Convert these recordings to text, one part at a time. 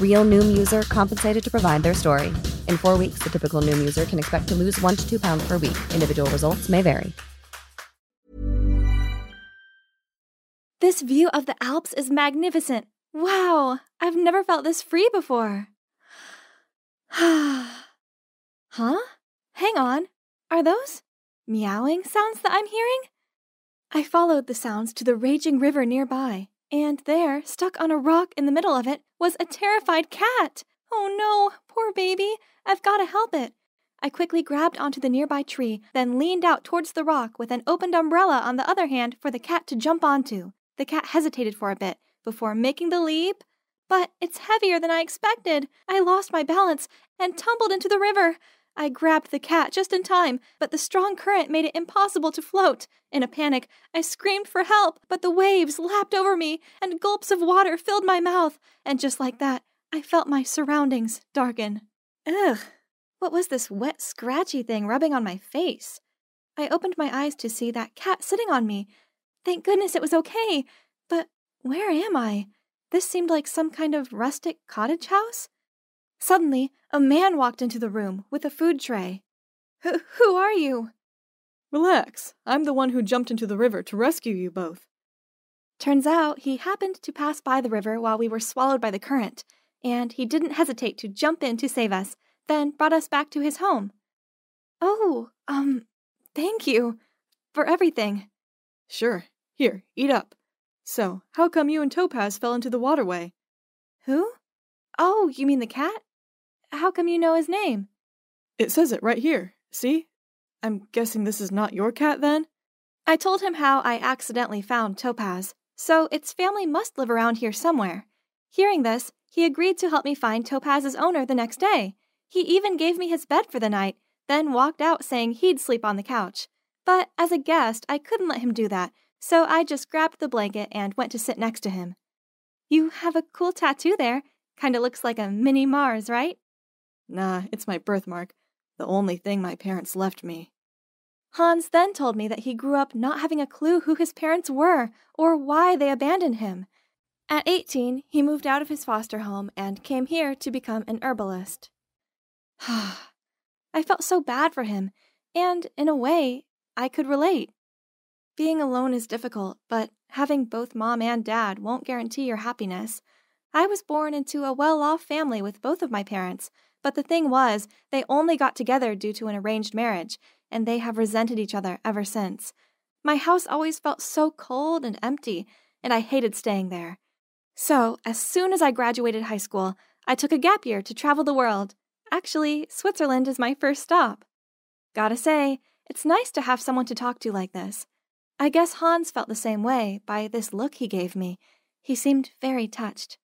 Real Noom user compensated to provide their story. In four weeks, the typical Noom user can expect to lose one to two pounds per week. Individual results may vary. This view of the Alps is magnificent. Wow, I've never felt this free before. huh? Hang on. Are those meowing sounds that I'm hearing? I followed the sounds to the raging river nearby, and there, stuck on a rock in the middle of it, was a terrified cat. Oh no, poor baby. I've got to help it. I quickly grabbed onto the nearby tree, then leaned out towards the rock with an opened umbrella on the other hand for the cat to jump onto. The cat hesitated for a bit before making the leap. But it's heavier than I expected. I lost my balance and tumbled into the river. I grabbed the cat just in time, but the strong current made it impossible to float. In a panic, I screamed for help, but the waves lapped over me and gulps of water filled my mouth. And just like that, I felt my surroundings darken. Ugh, what was this wet, scratchy thing rubbing on my face? I opened my eyes to see that cat sitting on me. Thank goodness it was okay. But where am I? This seemed like some kind of rustic cottage house. Suddenly, a man walked into the room with a food tray. Wh- who are you? Relax. I'm the one who jumped into the river to rescue you both. Turns out he happened to pass by the river while we were swallowed by the current, and he didn't hesitate to jump in to save us, then brought us back to his home. Oh, um, thank you for everything. Sure. Here, eat up. So, how come you and Topaz fell into the waterway? Who? Oh, you mean the cat? How come you know his name? It says it right here. See? I'm guessing this is not your cat then? I told him how I accidentally found Topaz, so its family must live around here somewhere. Hearing this, he agreed to help me find Topaz's owner the next day. He even gave me his bed for the night, then walked out saying he'd sleep on the couch. But as a guest, I couldn't let him do that, so I just grabbed the blanket and went to sit next to him. You have a cool tattoo there. Kinda looks like a mini Mars, right? Nah, it's my birthmark. The only thing my parents left me. Hans then told me that he grew up not having a clue who his parents were or why they abandoned him. At 18, he moved out of his foster home and came here to become an herbalist. I felt so bad for him, and in a way, I could relate. Being alone is difficult, but having both mom and dad won't guarantee your happiness. I was born into a well off family with both of my parents, but the thing was, they only got together due to an arranged marriage, and they have resented each other ever since. My house always felt so cold and empty, and I hated staying there. So, as soon as I graduated high school, I took a gap year to travel the world. Actually, Switzerland is my first stop. Gotta say, it's nice to have someone to talk to like this. I guess Hans felt the same way by this look he gave me. He seemed very touched.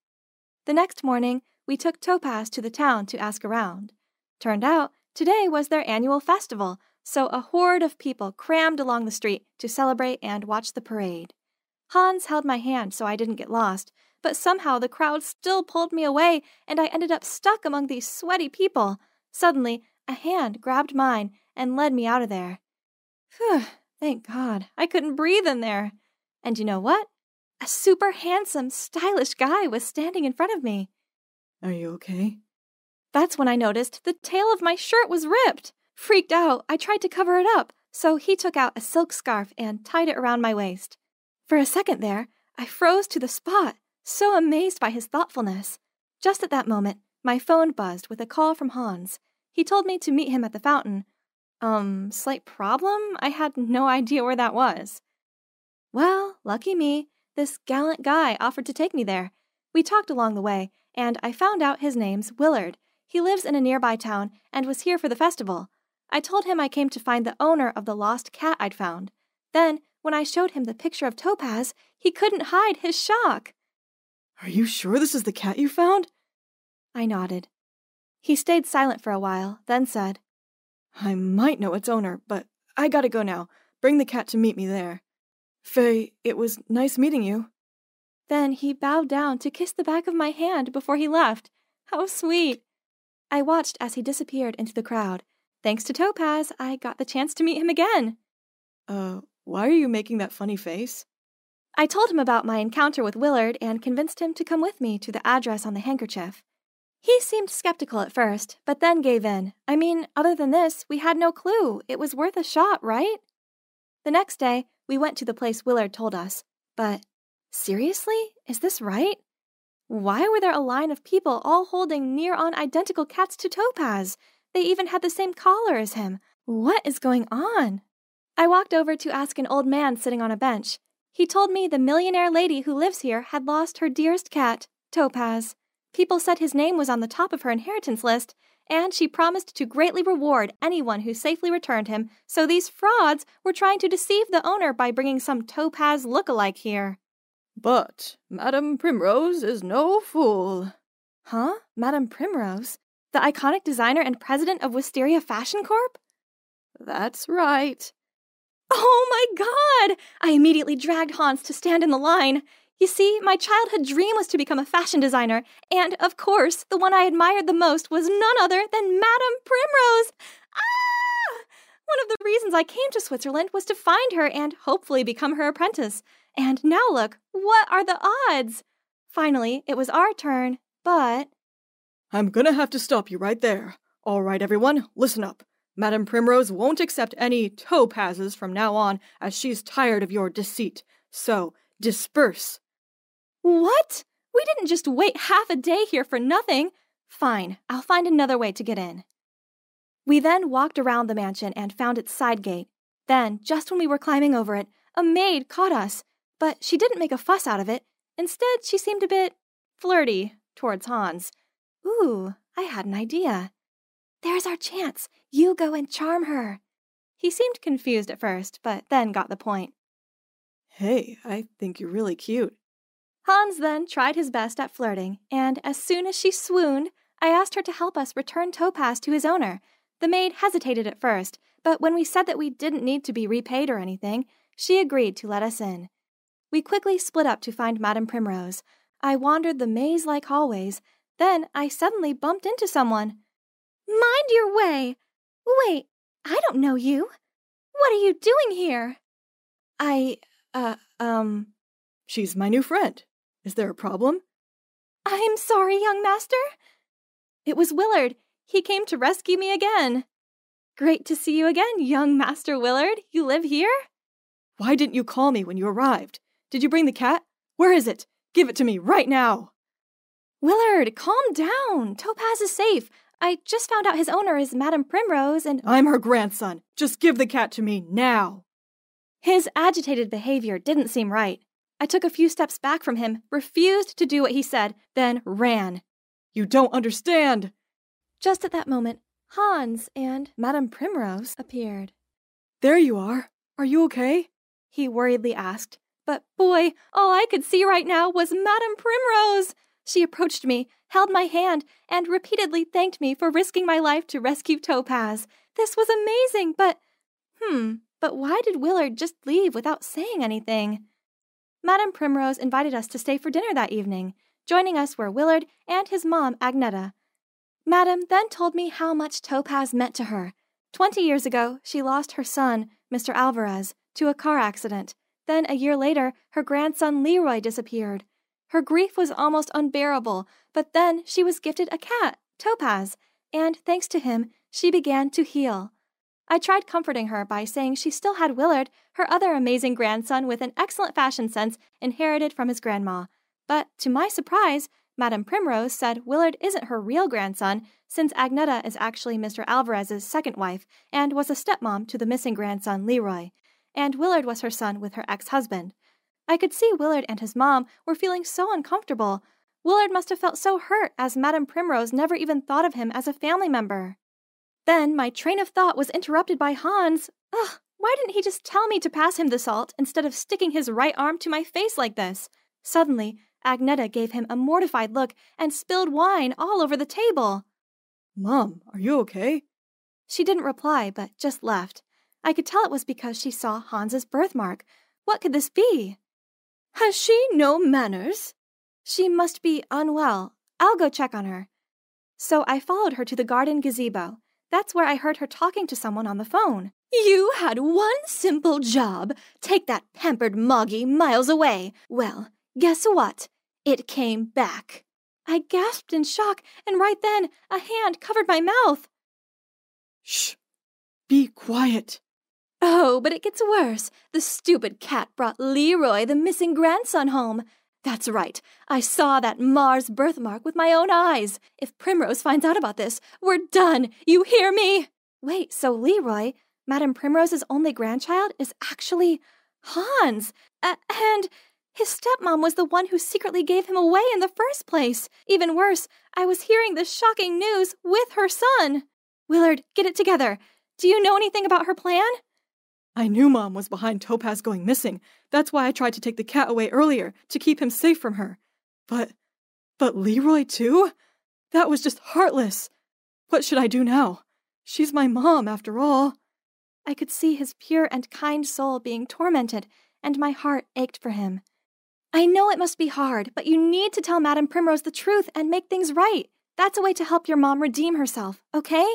The next morning, we took Topaz to the town to ask around. Turned out, today was their annual festival, so a horde of people crammed along the street to celebrate and watch the parade. Hans held my hand so I didn't get lost, but somehow the crowd still pulled me away and I ended up stuck among these sweaty people. Suddenly, a hand grabbed mine and led me out of there. Phew, thank God. I couldn't breathe in there. And you know what? a super handsome, stylish guy was standing in front of me. Are you okay? That's when I noticed the tail of my shirt was ripped. Freaked out, I tried to cover it up, so he took out a silk scarf and tied it around my waist. For a second there, I froze to the spot, so amazed by his thoughtfulness. Just at that moment, my phone buzzed with a call from Hans. He told me to meet him at the fountain. Um, slight problem? I had no idea where that was. Well, lucky me, this gallant guy offered to take me there. We talked along the way, and I found out his name's Willard. He lives in a nearby town and was here for the festival. I told him I came to find the owner of the lost cat I'd found. Then, when I showed him the picture of Topaz, he couldn't hide his shock. Are you sure this is the cat you found? I nodded. He stayed silent for a while, then said, I might know its owner, but I gotta go now. Bring the cat to meet me there. Faye, it was nice meeting you. Then he bowed down to kiss the back of my hand before he left. How sweet! I watched as he disappeared into the crowd. Thanks to Topaz, I got the chance to meet him again. Uh, why are you making that funny face? I told him about my encounter with Willard and convinced him to come with me to the address on the handkerchief. He seemed skeptical at first, but then gave in. I mean, other than this, we had no clue. It was worth a shot, right? The next day, we went to the place Willard told us. But seriously? Is this right? Why were there a line of people all holding near on identical cats to Topaz? They even had the same collar as him. What is going on? I walked over to ask an old man sitting on a bench. He told me the millionaire lady who lives here had lost her dearest cat, Topaz. People said his name was on the top of her inheritance list, and she promised to greatly reward anyone who safely returned him, so these frauds were trying to deceive the owner by bringing some Topaz look-alike here. But Madame Primrose is no fool. Huh? Madame Primrose? The iconic designer and president of Wisteria Fashion Corp? That's right. Oh my god! I immediately dragged Hans to stand in the line. You see, my childhood dream was to become a fashion designer, and of course, the one I admired the most was none other than Madame Primrose. Ah! One of the reasons I came to Switzerland was to find her and hopefully become her apprentice. And now look, what are the odds? Finally, it was our turn, but I'm gonna have to stop you right there. All right, everyone, listen up. Madame Primrose won't accept any topazes from now on, as she's tired of your deceit. So, disperse. What? We didn't just wait half a day here for nothing. Fine, I'll find another way to get in. We then walked around the mansion and found its side gate. Then, just when we were climbing over it, a maid caught us, but she didn't make a fuss out of it. Instead, she seemed a bit flirty towards Hans. Ooh, I had an idea. There's our chance. You go and charm her. He seemed confused at first, but then got the point. Hey, I think you're really cute. Hans then tried his best at flirting, and as soon as she swooned, I asked her to help us return Topaz to his owner. The maid hesitated at first, but when we said that we didn't need to be repaid or anything, she agreed to let us in. We quickly split up to find Madame Primrose. I wandered the maze like hallways, then I suddenly bumped into someone. Mind your way! Wait, I don't know you. What are you doing here? I, uh, um. She's my new friend. Is there a problem? I'm sorry, young master. It was Willard. He came to rescue me again. Great to see you again, young Master Willard. You live here? Why didn't you call me when you arrived? Did you bring the cat? Where is it? Give it to me right now. Willard, calm down. Topaz is safe. I just found out his owner is Madame Primrose and. I'm her grandson. Just give the cat to me now. His agitated behavior didn't seem right. I took a few steps back from him, refused to do what he said, then ran. You don't understand. Just at that moment, Hans and Madame Primrose appeared. There you are. Are you okay? He worriedly asked. But boy, all I could see right now was Madame Primrose. She approached me, held my hand, and repeatedly thanked me for risking my life to rescue Topaz. This was amazing, but. Hmm, but why did Willard just leave without saying anything? Madame Primrose invited us to stay for dinner that evening. Joining us were Willard and his mom, Agneta. Madame then told me how much Topaz meant to her. Twenty years ago, she lost her son, Mr. Alvarez, to a car accident. Then, a year later, her grandson Leroy disappeared. Her grief was almost unbearable, but then she was gifted a cat, Topaz, and thanks to him, she began to heal. I tried comforting her by saying she still had Willard, her other amazing grandson with an excellent fashion sense inherited from his grandma. But to my surprise, Madame Primrose said Willard isn't her real grandson, since Agneta is actually Mr. Alvarez's second wife and was a stepmom to the missing grandson Leroy, and Willard was her son with her ex husband. I could see Willard and his mom were feeling so uncomfortable. Willard must have felt so hurt as Madame Primrose never even thought of him as a family member. Then my train of thought was interrupted by Hans. Ugh, why didn't he just tell me to pass him the salt instead of sticking his right arm to my face like this? Suddenly, Agneta gave him a mortified look and spilled wine all over the table. Mom, are you okay? She didn't reply, but just left. I could tell it was because she saw Hans's birthmark. What could this be? Has she no manners? She must be unwell. I'll go check on her. So I followed her to the garden gazebo. That's where I heard her talking to someone on the phone. You had one simple job take that pampered Moggy miles away. Well, guess what? It came back. I gasped in shock, and right then a hand covered my mouth. Shh! Be quiet. Oh, but it gets worse. The stupid cat brought Leroy, the missing grandson, home. That's right. I saw that Mars birthmark with my own eyes. If Primrose finds out about this, we're done. You hear me? Wait, so Leroy, Madame Primrose's only grandchild, is actually Hans. Uh, and his stepmom was the one who secretly gave him away in the first place. Even worse, I was hearing this shocking news with her son. Willard, get it together. Do you know anything about her plan? I knew Mom was behind Topaz going missing. That's why I tried to take the cat away earlier, to keep him safe from her. But. But Leroy, too? That was just heartless. What should I do now? She's my mom, after all. I could see his pure and kind soul being tormented, and my heart ached for him. I know it must be hard, but you need to tell Madame Primrose the truth and make things right. That's a way to help your mom redeem herself, okay?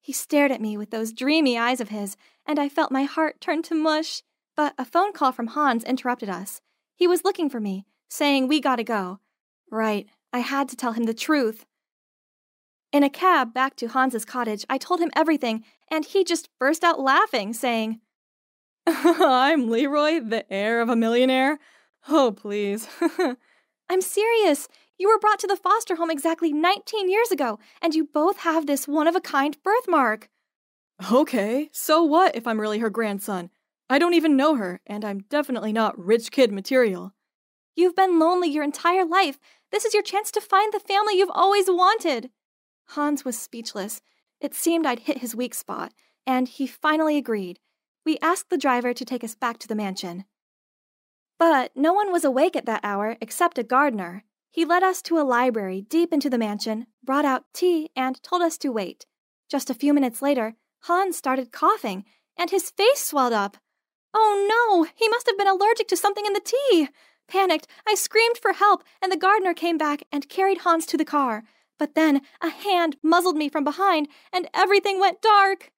He stared at me with those dreamy eyes of his, and I felt my heart turn to mush. But a phone call from Hans interrupted us. He was looking for me, saying we gotta go. Right, I had to tell him the truth. In a cab back to Hans's cottage, I told him everything, and he just burst out laughing, saying, I'm Leroy, the heir of a millionaire. Oh, please. I'm serious. You were brought to the foster home exactly 19 years ago, and you both have this one of a kind birthmark. Okay, so what if I'm really her grandson? I don't even know her, and I'm definitely not rich kid material. You've been lonely your entire life. This is your chance to find the family you've always wanted. Hans was speechless. It seemed I'd hit his weak spot, and he finally agreed. We asked the driver to take us back to the mansion. But no one was awake at that hour except a gardener. He led us to a library deep into the mansion, brought out tea, and told us to wait. Just a few minutes later, Hans started coughing, and his face swelled up. Oh no, he must have been allergic to something in the tea. Panicked, I screamed for help, and the gardener came back and carried Hans to the car. But then a hand muzzled me from behind, and everything went dark.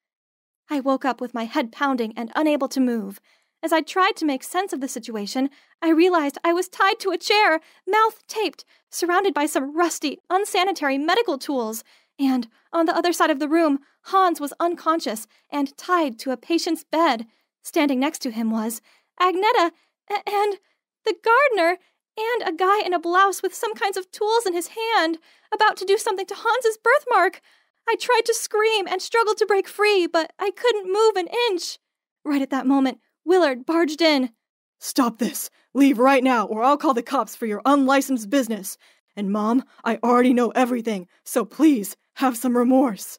I woke up with my head pounding and unable to move. As I tried to make sense of the situation, I realized I was tied to a chair, mouth taped, surrounded by some rusty, unsanitary medical tools. And on the other side of the room, Hans was unconscious and tied to a patient's bed. Standing next to him was Agneta and the gardener and a guy in a blouse with some kinds of tools in his hand, about to do something to Hans's birthmark. I tried to scream and struggled to break free, but I couldn't move an inch. Right at that moment, Willard barged in. Stop this! Leave right now, or I'll call the cops for your unlicensed business. And, Mom, I already know everything, so please have some remorse.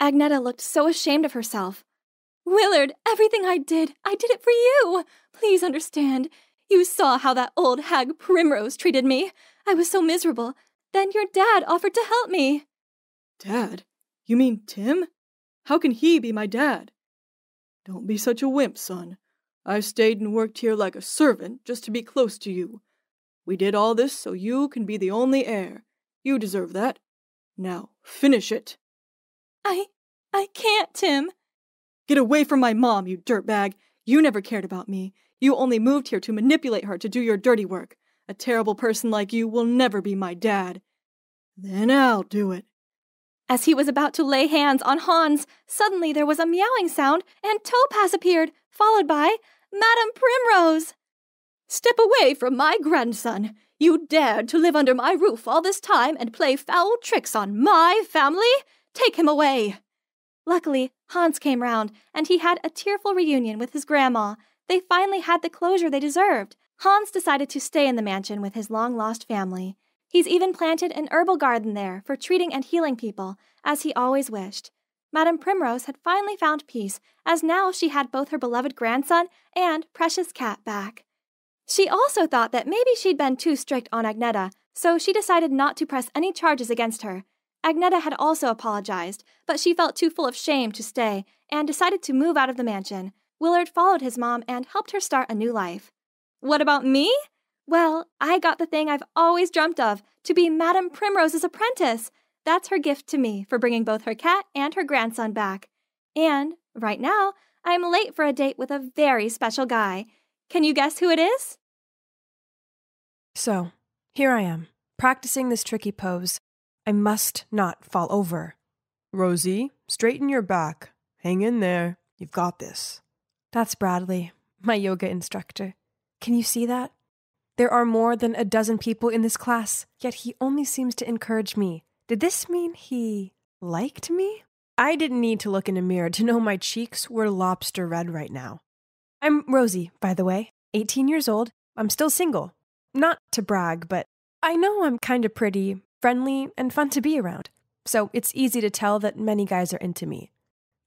Agneta looked so ashamed of herself. Willard, everything I did, I did it for you. Please understand. You saw how that old hag Primrose treated me. I was so miserable. Then your dad offered to help me. Dad? You mean Tim? How can he be my dad? Don't be such a wimp, son. I've stayed and worked here like a servant just to be close to you. We did all this so you can be the only heir. You deserve that. Now, finish it. I. I can't, Tim. Get away from my mom, you dirtbag. You never cared about me. You only moved here to manipulate her to do your dirty work. A terrible person like you will never be my dad. Then I'll do it. As he was about to lay hands on Hans, suddenly there was a meowing sound and Topaz appeared, followed by Madame Primrose. Step away from my grandson. You dared to live under my roof all this time and play foul tricks on my family? Take him away. Luckily, Hans came round, and he had a tearful reunion with his grandma. They finally had the closure they deserved. Hans decided to stay in the mansion with his long lost family. He's even planted an herbal garden there for treating and healing people, as he always wished. Madame Primrose had finally found peace, as now she had both her beloved grandson and precious cat back. She also thought that maybe she'd been too strict on Agneta, so she decided not to press any charges against her. Agneta had also apologized, but she felt too full of shame to stay and decided to move out of the mansion. Willard followed his mom and helped her start a new life. What about me? Well, I got the thing I've always dreamt of to be Madame Primrose's apprentice. That's her gift to me for bringing both her cat and her grandson back. And, right now, I'm late for a date with a very special guy. Can you guess who it is? So, here I am, practicing this tricky pose. I must not fall over. Rosie, straighten your back. Hang in there. You've got this. That's Bradley, my yoga instructor. Can you see that? There are more than a dozen people in this class, yet he only seems to encourage me. Did this mean he liked me? I didn't need to look in a mirror to know my cheeks were lobster red right now. I'm Rosie, by the way, 18 years old. I'm still single. Not to brag, but I know I'm kind of pretty, friendly, and fun to be around. So it's easy to tell that many guys are into me.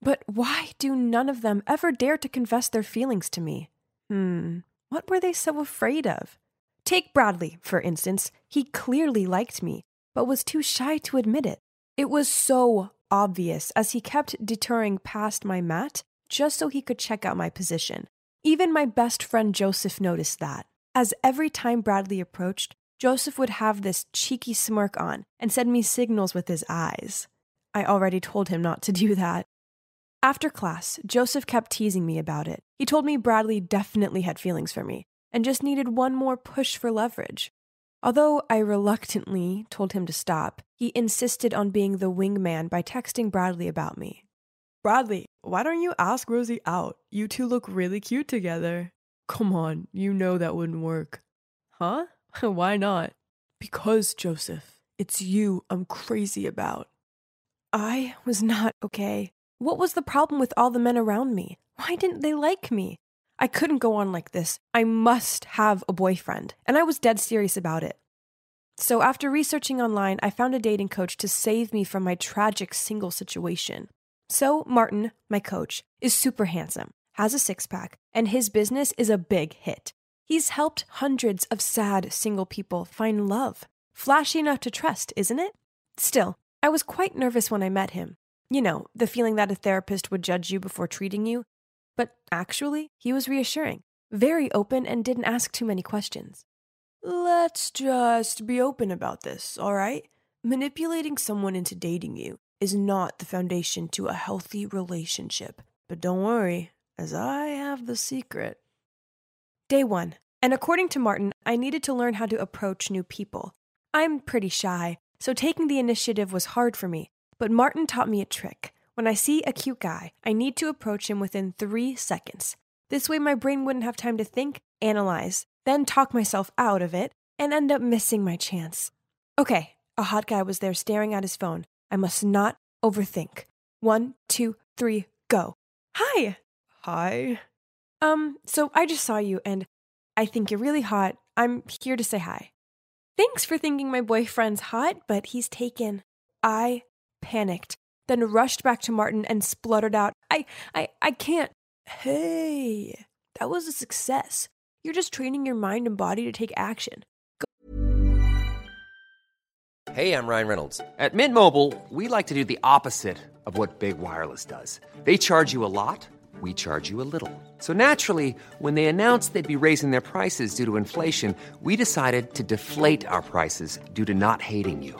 But why do none of them ever dare to confess their feelings to me? Hmm, what were they so afraid of? Take Bradley, for instance. He clearly liked me, but was too shy to admit it. It was so obvious as he kept deterring past my mat just so he could check out my position. Even my best friend Joseph noticed that, as every time Bradley approached, Joseph would have this cheeky smirk on and send me signals with his eyes. I already told him not to do that. After class, Joseph kept teasing me about it. He told me Bradley definitely had feelings for me and just needed one more push for leverage. Although I reluctantly told him to stop, he insisted on being the wingman by texting Bradley about me. Bradley, why don't you ask Rosie out? You two look really cute together. Come on, you know that wouldn't work. Huh? why not? Because, Joseph, it's you I'm crazy about. I was not okay. What was the problem with all the men around me? Why didn't they like me? I couldn't go on like this. I must have a boyfriend. And I was dead serious about it. So, after researching online, I found a dating coach to save me from my tragic single situation. So, Martin, my coach, is super handsome, has a six pack, and his business is a big hit. He's helped hundreds of sad single people find love. Flashy enough to trust, isn't it? Still, I was quite nervous when I met him. You know, the feeling that a therapist would judge you before treating you, but actually, he was reassuring, very open, and didn't ask too many questions. Let's just be open about this, all right? Manipulating someone into dating you is not the foundation to a healthy relationship. But don't worry, as I have the secret. Day one, and according to Martin, I needed to learn how to approach new people. I'm pretty shy, so taking the initiative was hard for me, but Martin taught me a trick. When I see a cute guy, I need to approach him within three seconds. This way, my brain wouldn't have time to think, analyze, then talk myself out of it, and end up missing my chance. Okay, a hot guy was there staring at his phone. I must not overthink. One, two, three, go. Hi. Hi. Um, so I just saw you and I think you're really hot. I'm here to say hi. Thanks for thinking my boyfriend's hot, but he's taken. I panicked then rushed back to Martin and spluttered out, I, I, I can't. Hey, that was a success. You're just training your mind and body to take action. Go- hey, I'm Ryan Reynolds. At Mint Mobile, we like to do the opposite of what Big Wireless does. They charge you a lot, we charge you a little. So naturally, when they announced they'd be raising their prices due to inflation, we decided to deflate our prices due to not hating you.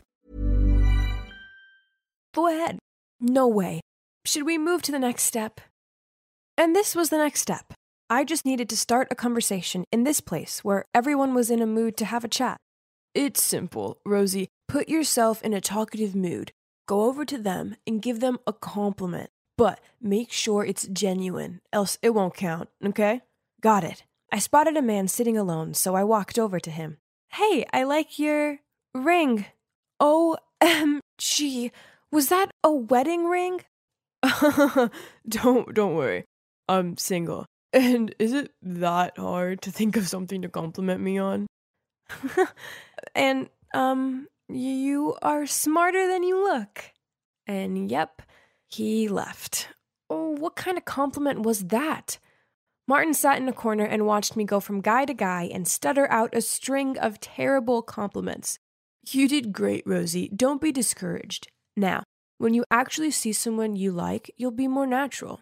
Go ahead. No way. Should we move to the next step? And this was the next step. I just needed to start a conversation in this place where everyone was in a mood to have a chat. It's simple, Rosie. Put yourself in a talkative mood. Go over to them and give them a compliment, but make sure it's genuine, else it won't count, okay? Got it. I spotted a man sitting alone, so I walked over to him. Hey, I like your ring. OMG. Was that a wedding ring? don't don't worry. I'm single. And is it that hard to think of something to compliment me on? and um you are smarter than you look. And yep, he left. Oh, what kind of compliment was that? Martin sat in a corner and watched me go from guy to guy and stutter out a string of terrible compliments. You did great, Rosie. Don't be discouraged. Now, when you actually see someone you like, you'll be more natural.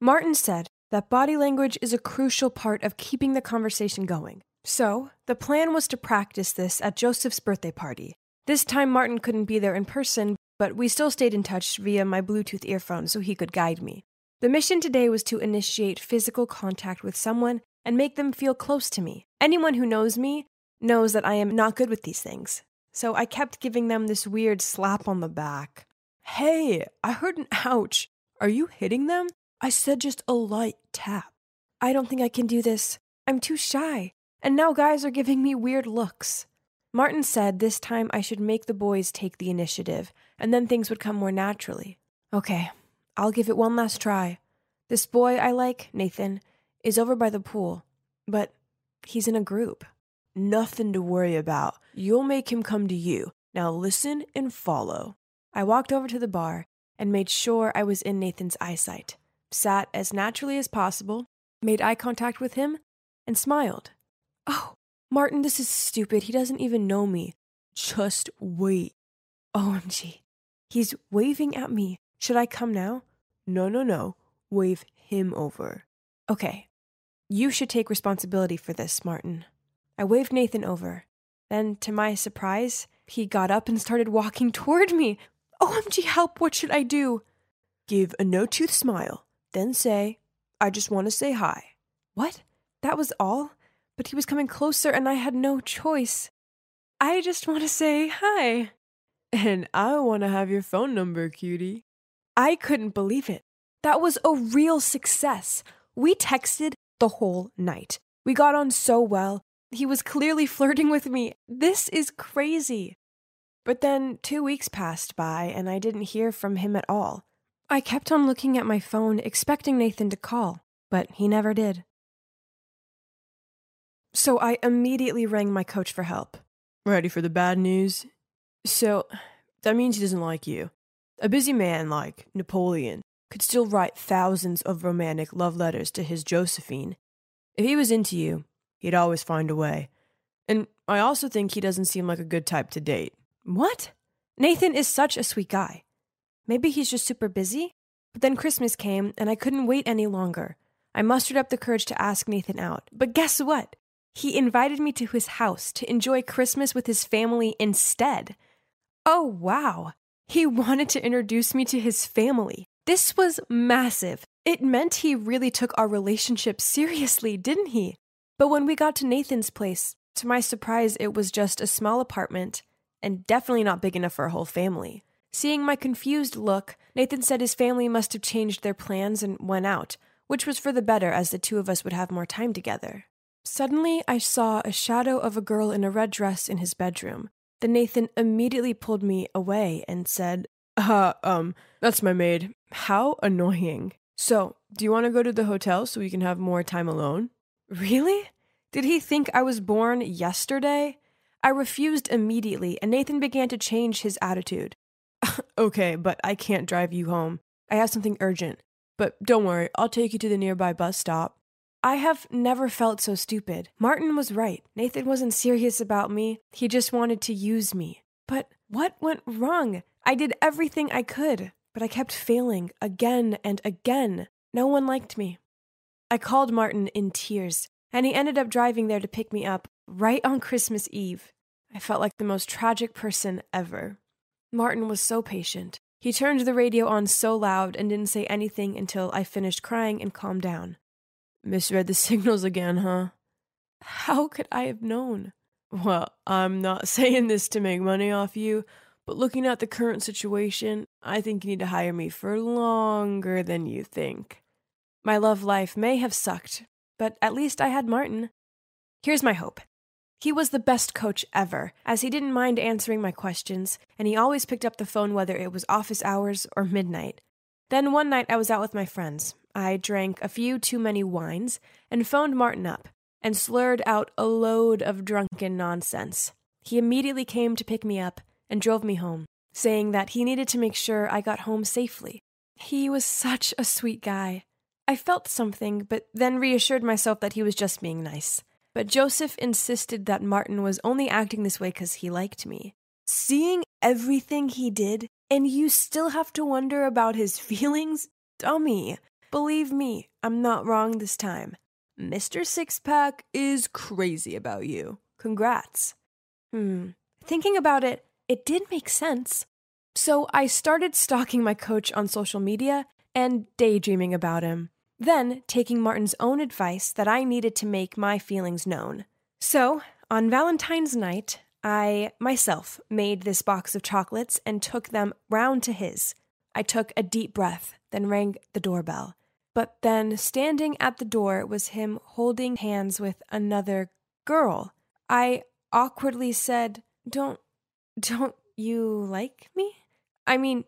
Martin said that body language is a crucial part of keeping the conversation going. So, the plan was to practice this at Joseph's birthday party. This time, Martin couldn't be there in person, but we still stayed in touch via my Bluetooth earphones so he could guide me. The mission today was to initiate physical contact with someone and make them feel close to me. Anyone who knows me knows that I am not good with these things. So I kept giving them this weird slap on the back. Hey, I heard an ouch. Are you hitting them? I said just a light tap. I don't think I can do this. I'm too shy. And now guys are giving me weird looks. Martin said this time I should make the boys take the initiative, and then things would come more naturally. Okay, I'll give it one last try. This boy I like, Nathan, is over by the pool, but he's in a group. Nothing to worry about. You'll make him come to you. Now listen and follow. I walked over to the bar and made sure I was in Nathan's eyesight sat as naturally as possible, made eye contact with him, and smiled. Oh, Martin, this is stupid. He doesn't even know me. Just wait. OMG. He's waving at me. Should I come now? No, no, no. Wave him over. Okay. You should take responsibility for this, Martin. I waved Nathan over. Then, to my surprise, he got up and started walking toward me. OMG, help! What should I do? Give a no tooth smile. Then say, I just want to say hi. What? That was all? But he was coming closer and I had no choice. I just want to say hi. And I want to have your phone number, cutie. I couldn't believe it. That was a real success. We texted the whole night. We got on so well. He was clearly flirting with me. This is crazy. But then two weeks passed by and I didn't hear from him at all. I kept on looking at my phone, expecting Nathan to call, but he never did. So I immediately rang my coach for help. Ready for the bad news? So, that means he doesn't like you. A busy man like Napoleon could still write thousands of romantic love letters to his Josephine. If he was into you, he'd always find a way. And I also think he doesn't seem like a good type to date. What? Nathan is such a sweet guy. Maybe he's just super busy? But then Christmas came, and I couldn't wait any longer. I mustered up the courage to ask Nathan out. But guess what? He invited me to his house to enjoy Christmas with his family instead. Oh, wow. He wanted to introduce me to his family. This was massive. It meant he really took our relationship seriously, didn't he? But when we got to Nathan's place, to my surprise, it was just a small apartment and definitely not big enough for a whole family. Seeing my confused look, Nathan said his family must have changed their plans and went out, which was for the better as the two of us would have more time together. Suddenly, I saw a shadow of a girl in a red dress in his bedroom. Then Nathan immediately pulled me away and said, Uh, um, that's my maid. How annoying. So, do you want to go to the hotel so we can have more time alone? Really? Did he think I was born yesterday? I refused immediately, and Nathan began to change his attitude. okay, but I can't drive you home. I have something urgent. But don't worry, I'll take you to the nearby bus stop. I have never felt so stupid. Martin was right. Nathan wasn't serious about me, he just wanted to use me. But what went wrong? I did everything I could, but I kept failing again and again. No one liked me. I called Martin in tears, and he ended up driving there to pick me up right on Christmas Eve. I felt like the most tragic person ever. Martin was so patient. He turned the radio on so loud and didn't say anything until I finished crying and calmed down. Misread the signals again, huh? How could I have known? Well, I'm not saying this to make money off you, but looking at the current situation, I think you need to hire me for longer than you think. My love life may have sucked, but at least I had Martin. Here's my hope. He was the best coach ever, as he didn't mind answering my questions, and he always picked up the phone whether it was office hours or midnight. Then one night I was out with my friends. I drank a few too many wines and phoned Martin up and slurred out a load of drunken nonsense. He immediately came to pick me up and drove me home, saying that he needed to make sure I got home safely. He was such a sweet guy. I felt something, but then reassured myself that he was just being nice. But Joseph insisted that Martin was only acting this way because he liked me. Seeing everything he did, and you still have to wonder about his feelings? Dummy. Believe me, I'm not wrong this time. Mr. Sixpack is crazy about you. Congrats. Hmm. Thinking about it, it did make sense. So I started stalking my coach on social media and daydreaming about him then taking Martin's own advice that I needed to make my feelings known. So, on Valentine's night, I myself made this box of chocolates and took them round to his. I took a deep breath, then rang the doorbell. But then, standing at the door, was him holding hands with another girl. I awkwardly said, Don't, don't you like me? I mean,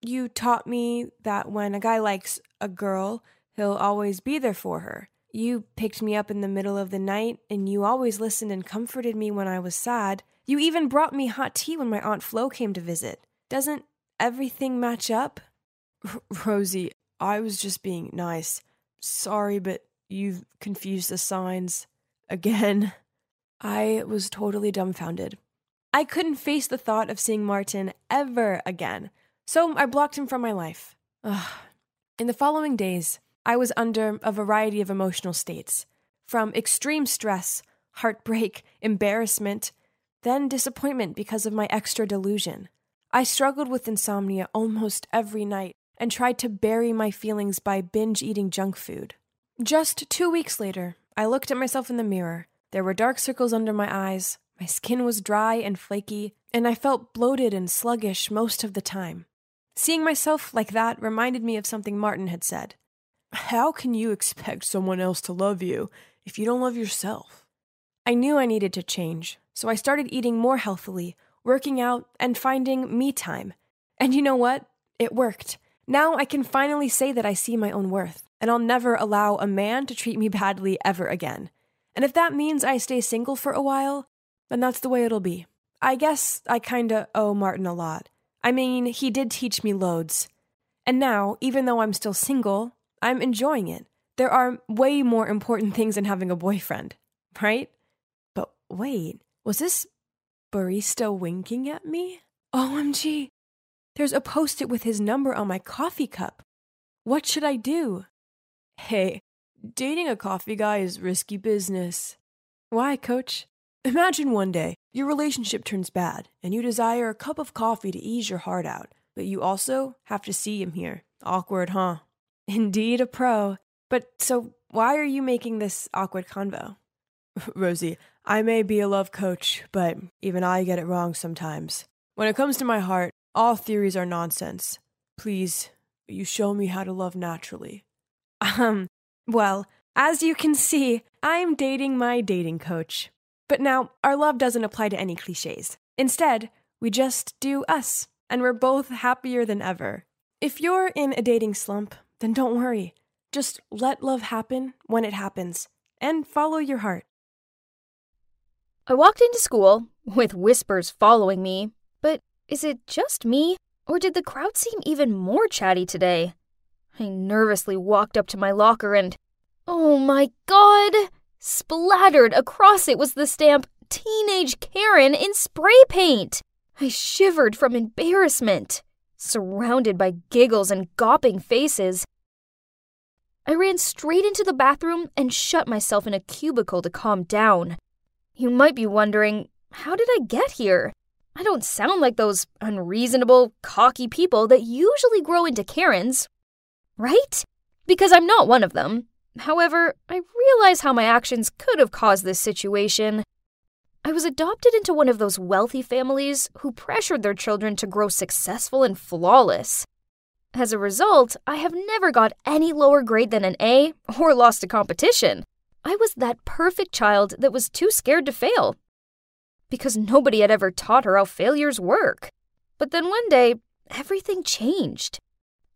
you taught me that when a guy likes a girl, He'll always be there for her. You picked me up in the middle of the night, and you always listened and comforted me when I was sad. You even brought me hot tea when my Aunt Flo came to visit. Doesn't everything match up? R- Rosie, I was just being nice. Sorry, but you've confused the signs. Again. I was totally dumbfounded. I couldn't face the thought of seeing Martin ever again, so I blocked him from my life. Ugh. In the following days, I was under a variety of emotional states from extreme stress, heartbreak, embarrassment, then disappointment because of my extra delusion. I struggled with insomnia almost every night and tried to bury my feelings by binge eating junk food. Just two weeks later, I looked at myself in the mirror. There were dark circles under my eyes, my skin was dry and flaky, and I felt bloated and sluggish most of the time. Seeing myself like that reminded me of something Martin had said. How can you expect someone else to love you if you don't love yourself? I knew I needed to change, so I started eating more healthily, working out, and finding me time. And you know what? It worked. Now I can finally say that I see my own worth, and I'll never allow a man to treat me badly ever again. And if that means I stay single for a while, then that's the way it'll be. I guess I kinda owe Martin a lot. I mean, he did teach me loads. And now, even though I'm still single, I'm enjoying it. There are way more important things than having a boyfriend, right? But wait, was this barista winking at me? OMG, there's a post it with his number on my coffee cup. What should I do? Hey, dating a coffee guy is risky business. Why, coach? Imagine one day your relationship turns bad and you desire a cup of coffee to ease your heart out, but you also have to see him here. Awkward, huh? Indeed, a pro. But so, why are you making this awkward convo? Rosie, I may be a love coach, but even I get it wrong sometimes. When it comes to my heart, all theories are nonsense. Please, you show me how to love naturally. Um, well, as you can see, I'm dating my dating coach. But now, our love doesn't apply to any cliches. Instead, we just do us, and we're both happier than ever. If you're in a dating slump, then don't worry. Just let love happen when it happens and follow your heart. I walked into school with whispers following me, but is it just me, or did the crowd seem even more chatty today? I nervously walked up to my locker and. Oh my god! Splattered across it was the stamp Teenage Karen in spray paint. I shivered from embarrassment, surrounded by giggles and gawping faces. I ran straight into the bathroom and shut myself in a cubicle to calm down. You might be wondering, how did I get here? I don't sound like those unreasonable, cocky people that usually grow into Karens, right? Because I'm not one of them. However, I realize how my actions could have caused this situation. I was adopted into one of those wealthy families who pressured their children to grow successful and flawless. As a result, I have never got any lower grade than an A or lost a competition. I was that perfect child that was too scared to fail. Because nobody had ever taught her how failures work. But then one day, everything changed.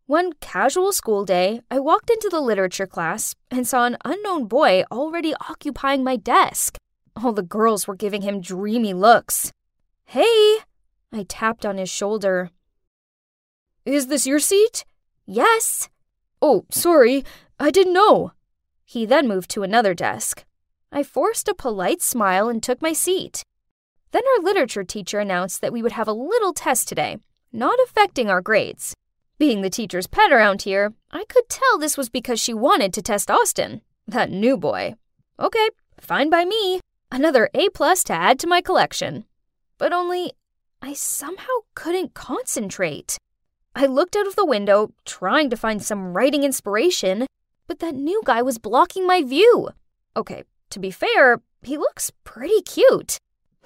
One casual school day, I walked into the literature class and saw an unknown boy already occupying my desk. All the girls were giving him dreamy looks. Hey! I tapped on his shoulder. Is this your seat? Yes. Oh, sorry, I didn't know. He then moved to another desk. I forced a polite smile and took my seat. Then our literature teacher announced that we would have a little test today, not affecting our grades. Being the teacher's pet around here, I could tell this was because she wanted to test Austin, that new boy. Okay, fine by me. Another A plus to add to my collection. But only I somehow couldn't concentrate. I looked out of the window, trying to find some writing inspiration, but that new guy was blocking my view. Okay, to be fair, he looks pretty cute.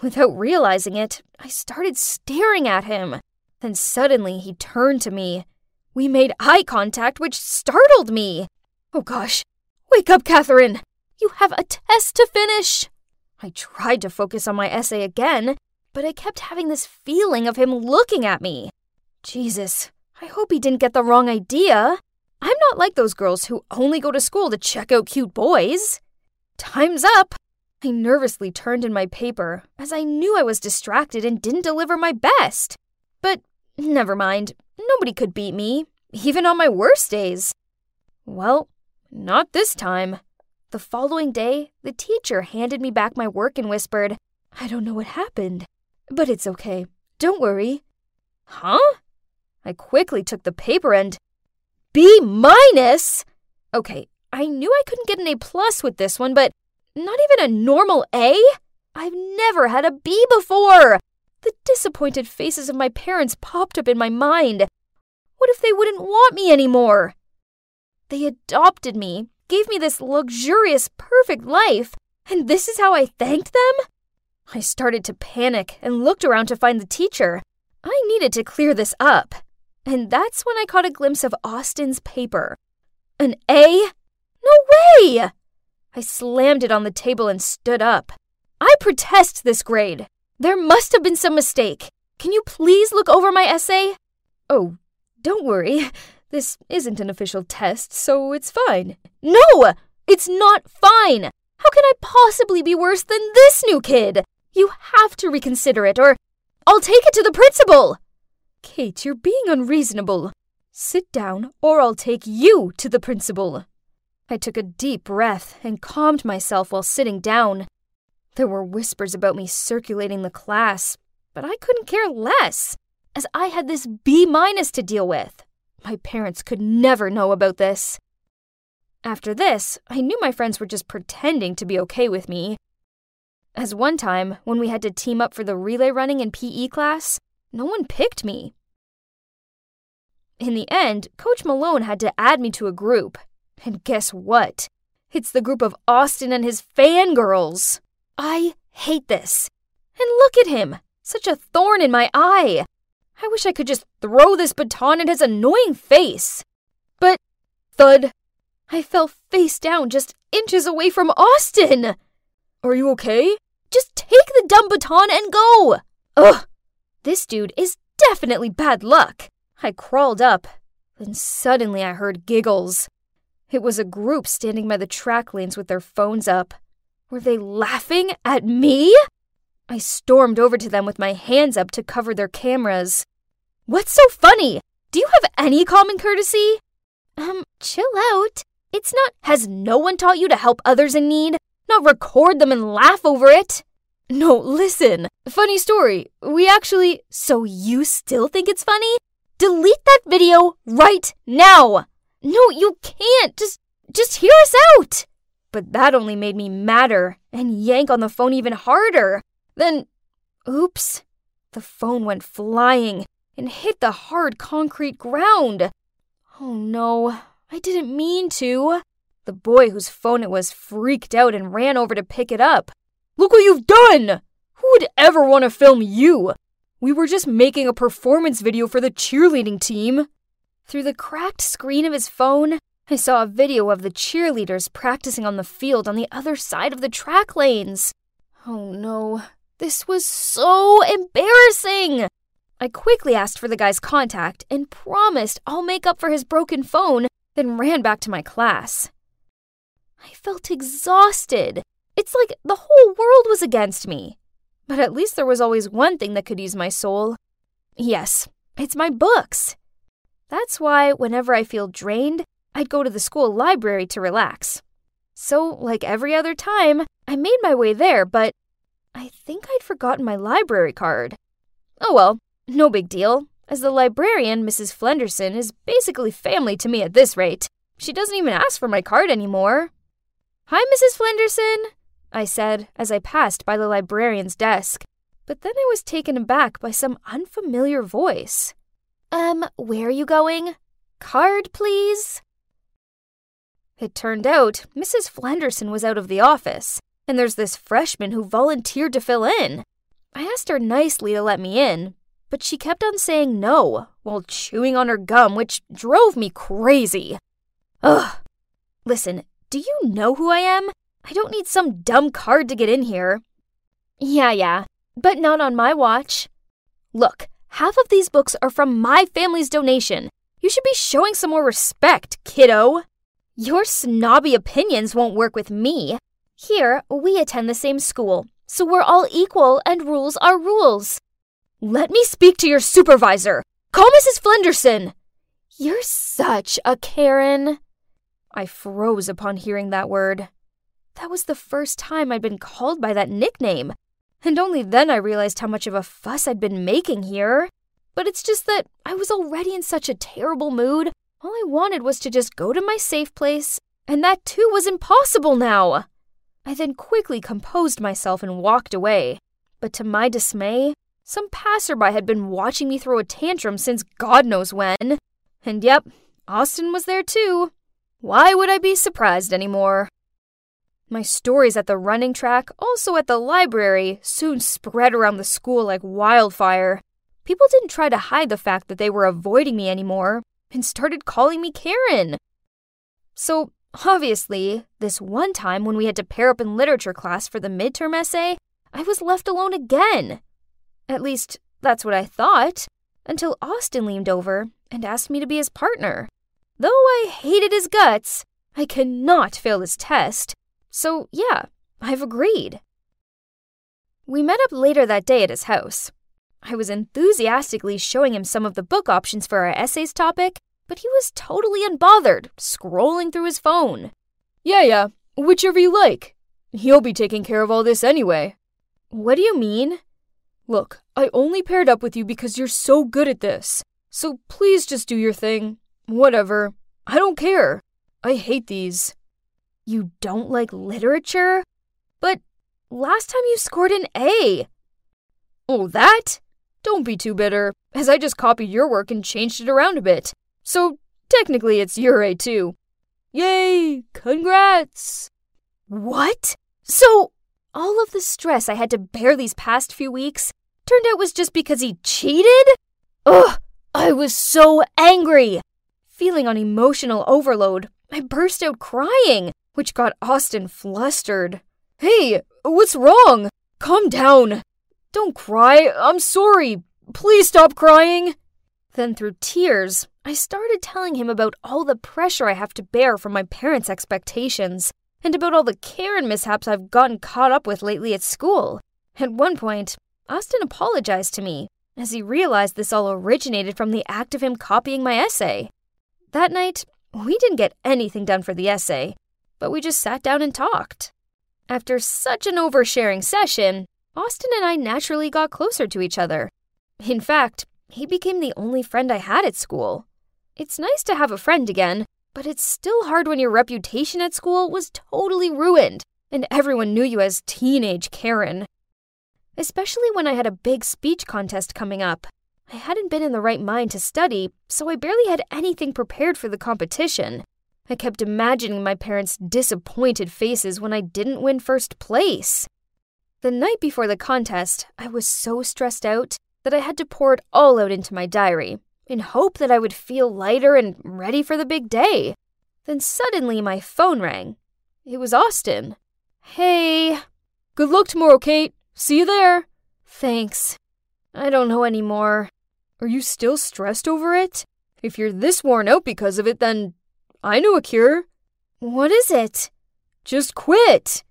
Without realizing it, I started staring at him. Then suddenly he turned to me. We made eye contact, which startled me. Oh gosh, wake up, Catherine! You have a test to finish! I tried to focus on my essay again, but I kept having this feeling of him looking at me. Jesus, I hope he didn't get the wrong idea. I'm not like those girls who only go to school to check out cute boys. Time's up. I nervously turned in my paper as I knew I was distracted and didn't deliver my best. But never mind, nobody could beat me, even on my worst days. Well, not this time. The following day, the teacher handed me back my work and whispered, I don't know what happened, but it's okay. Don't worry. Huh? I quickly took the paper and. B minus? Okay, I knew I couldn't get an A plus with this one, but not even a normal A? I've never had a B before! The disappointed faces of my parents popped up in my mind. What if they wouldn't want me anymore? They adopted me, gave me this luxurious, perfect life, and this is how I thanked them? I started to panic and looked around to find the teacher. I needed to clear this up. And that's when I caught a glimpse of Austin's paper. An A? No way! I slammed it on the table and stood up. I protest this grade. There must have been some mistake. Can you please look over my essay? Oh, don't worry. This isn't an official test, so it's fine. No! It's not fine! How can I possibly be worse than this new kid? You have to reconsider it, or I'll take it to the principal! Kate, you're being unreasonable. Sit down, or I'll take you to the principal. I took a deep breath and calmed myself while sitting down. There were whispers about me circulating the class, but I couldn't care less, as I had this B minus to deal with. My parents could never know about this. After this, I knew my friends were just pretending to be okay with me. As one time, when we had to team up for the relay running in PE class, no one picked me. In the end, Coach Malone had to add me to a group. And guess what? It's the group of Austin and his fangirls. I hate this. And look at him, such a thorn in my eye. I wish I could just throw this baton at his annoying face. But, thud, I fell face down just inches away from Austin. Are you okay? Just take the dumb baton and go. Ugh, this dude is definitely bad luck. I crawled up, then suddenly I heard giggles. It was a group standing by the track lanes with their phones up. Were they laughing at me? I stormed over to them with my hands up to cover their cameras. What's so funny? Do you have any common courtesy? Um, chill out. It's not, has no one taught you to help others in need? Not record them and laugh over it? No, listen. Funny story. We actually. So you still think it's funny? Delete that video right now! No, you can't! Just. just hear us out! But that only made me madder and yank on the phone even harder. Then. Oops. The phone went flying and hit the hard concrete ground. Oh no, I didn't mean to. The boy whose phone it was freaked out and ran over to pick it up. Look what you've done! Who would ever want to film you? We were just making a performance video for the cheerleading team. Through the cracked screen of his phone, I saw a video of the cheerleaders practicing on the field on the other side of the track lanes. Oh no, this was so embarrassing! I quickly asked for the guy's contact and promised I'll make up for his broken phone, then ran back to my class. I felt exhausted. It's like the whole world was against me. But at least there was always one thing that could ease my soul. Yes, it's my books. That's why, whenever I feel drained, I'd go to the school library to relax. So, like every other time, I made my way there, but I think I'd forgotten my library card. Oh well, no big deal, as the librarian, Mrs. Flenderson, is basically family to me at this rate. She doesn't even ask for my card anymore. Hi, Mrs. Flenderson, I said as I passed by the librarian's desk, but then I was taken aback by some unfamiliar voice. Um, where are you going? Card, please? It turned out Mrs. Flenderson was out of the office, and there's this freshman who volunteered to fill in. I asked her nicely to let me in, but she kept on saying no while chewing on her gum, which drove me crazy. Ugh. Listen, do you know who I am? I don't need some dumb card to get in here. Yeah, yeah, but not on my watch. Look, half of these books are from my family's donation. You should be showing some more respect, kiddo. Your snobby opinions won't work with me. Here, we attend the same school, so we're all equal and rules are rules. Let me speak to your supervisor. Call Mrs. Flenderson. You're such a Karen. I froze upon hearing that word. That was the first time I'd been called by that nickname, and only then I realized how much of a fuss I'd been making here. But it's just that I was already in such a terrible mood. All I wanted was to just go to my safe place, and that too was impossible now. I then quickly composed myself and walked away. But to my dismay, some passerby had been watching me throw a tantrum since God knows when. And yep, Austin was there too. Why would I be surprised anymore? My stories at the running track, also at the library, soon spread around the school like wildfire. People didn't try to hide the fact that they were avoiding me anymore and started calling me Karen. So, obviously, this one time when we had to pair up in literature class for the midterm essay, I was left alone again. At least, that's what I thought, until Austin leaned over and asked me to be his partner. Though I hated his guts, I cannot fail this test. So, yeah, I've agreed. We met up later that day at his house. I was enthusiastically showing him some of the book options for our essays topic, but he was totally unbothered, scrolling through his phone. Yeah, yeah, whichever you like. He'll be taking care of all this anyway. What do you mean? Look, I only paired up with you because you're so good at this. So please just do your thing. Whatever. I don't care. I hate these. You don't like literature? But last time you scored an A. Oh, that? Don't be too bitter, as I just copied your work and changed it around a bit. So technically it's your A too. Yay! Congrats! What? So all of the stress I had to bear these past few weeks turned out was just because he cheated? Ugh, I was so angry. Feeling on emotional overload, I burst out crying, which got Austin flustered. Hey, what's wrong? Calm down. Don't cry. I'm sorry. Please stop crying. Then, through tears, I started telling him about all the pressure I have to bear from my parents' expectations and about all the Karen mishaps I've gotten caught up with lately at school. At one point, Austin apologized to me, as he realized this all originated from the act of him copying my essay. That night, We didn't get anything done for the essay, but we just sat down and talked. After such an oversharing session, Austin and I naturally got closer to each other. In fact, he became the only friend I had at school. It's nice to have a friend again, but it's still hard when your reputation at school was totally ruined and everyone knew you as teenage Karen. Especially when I had a big speech contest coming up. I hadn't been in the right mind to study, so I barely had anything prepared for the competition. I kept imagining my parents' disappointed faces when I didn't win first place. The night before the contest, I was so stressed out that I had to pour it all out into my diary in hope that I would feel lighter and ready for the big day. Then suddenly my phone rang. It was Austin. Hey. Good luck tomorrow, Kate. See you there. Thanks. I don't know anymore. Are you still stressed over it? If you're this worn out because of it, then I know a cure. What is it? Just quit.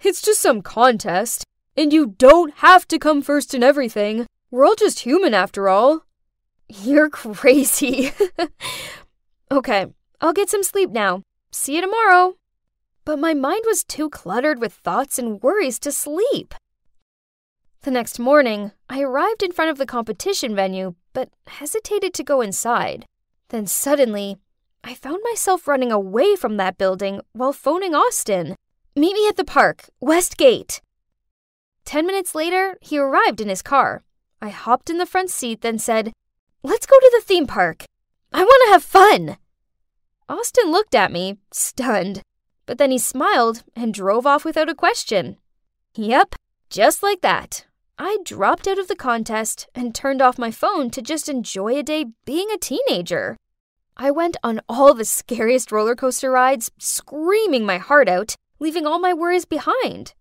It's just some contest, and you don't have to come first in everything. We're all just human after all. You're crazy. okay, I'll get some sleep now. See you tomorrow. But my mind was too cluttered with thoughts and worries to sleep. The next morning, I arrived in front of the competition venue, but hesitated to go inside. Then suddenly, I found myself running away from that building while phoning Austin. Meet me at the park, West Gate. Ten minutes later, he arrived in his car. I hopped in the front seat, then said, Let's go to the theme park. I want to have fun. Austin looked at me, stunned, but then he smiled and drove off without a question. Yep, just like that. I dropped out of the contest and turned off my phone to just enjoy a day being a teenager. I went on all the scariest roller coaster rides, screaming my heart out, leaving all my worries behind.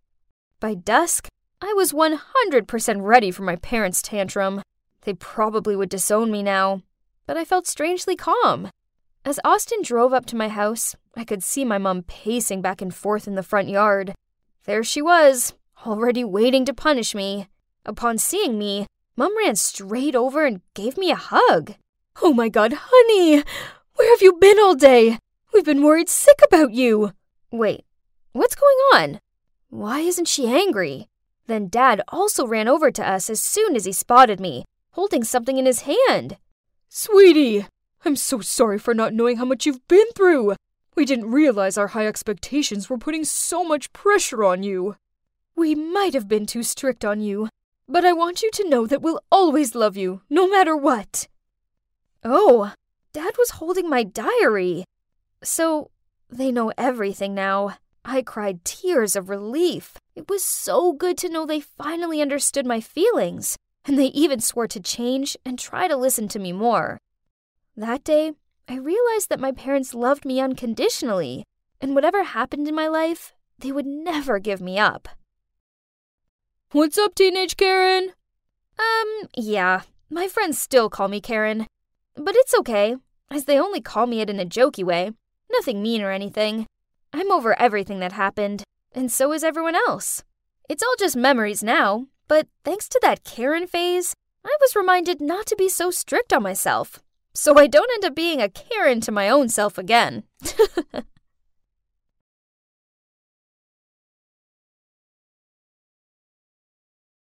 By dusk, I was 100% ready for my parents' tantrum. They probably would disown me now, but I felt strangely calm. As Austin drove up to my house, I could see my mom pacing back and forth in the front yard. There she was, already waiting to punish me. Upon seeing me, Mom ran straight over and gave me a hug. Oh my god, honey! Where have you been all day? We've been worried sick about you. Wait, what's going on? Why isn't she angry? Then Dad also ran over to us as soon as he spotted me, holding something in his hand. Sweetie, I'm so sorry for not knowing how much you've been through. We didn't realize our high expectations were putting so much pressure on you. We might have been too strict on you, but I want you to know that we'll always love you, no matter what. Oh, Dad was holding my diary. So, they know everything now. I cried tears of relief. It was so good to know they finally understood my feelings, and they even swore to change and try to listen to me more. That day, I realized that my parents loved me unconditionally, and whatever happened in my life, they would never give me up. What's up, teenage Karen? Um, yeah, my friends still call me Karen. But it's okay, as they only call me it in a jokey way. Nothing mean or anything. I'm over everything that happened, and so is everyone else. It's all just memories now, but thanks to that Karen phase, I was reminded not to be so strict on myself so I don't end up being a Karen to my own self again.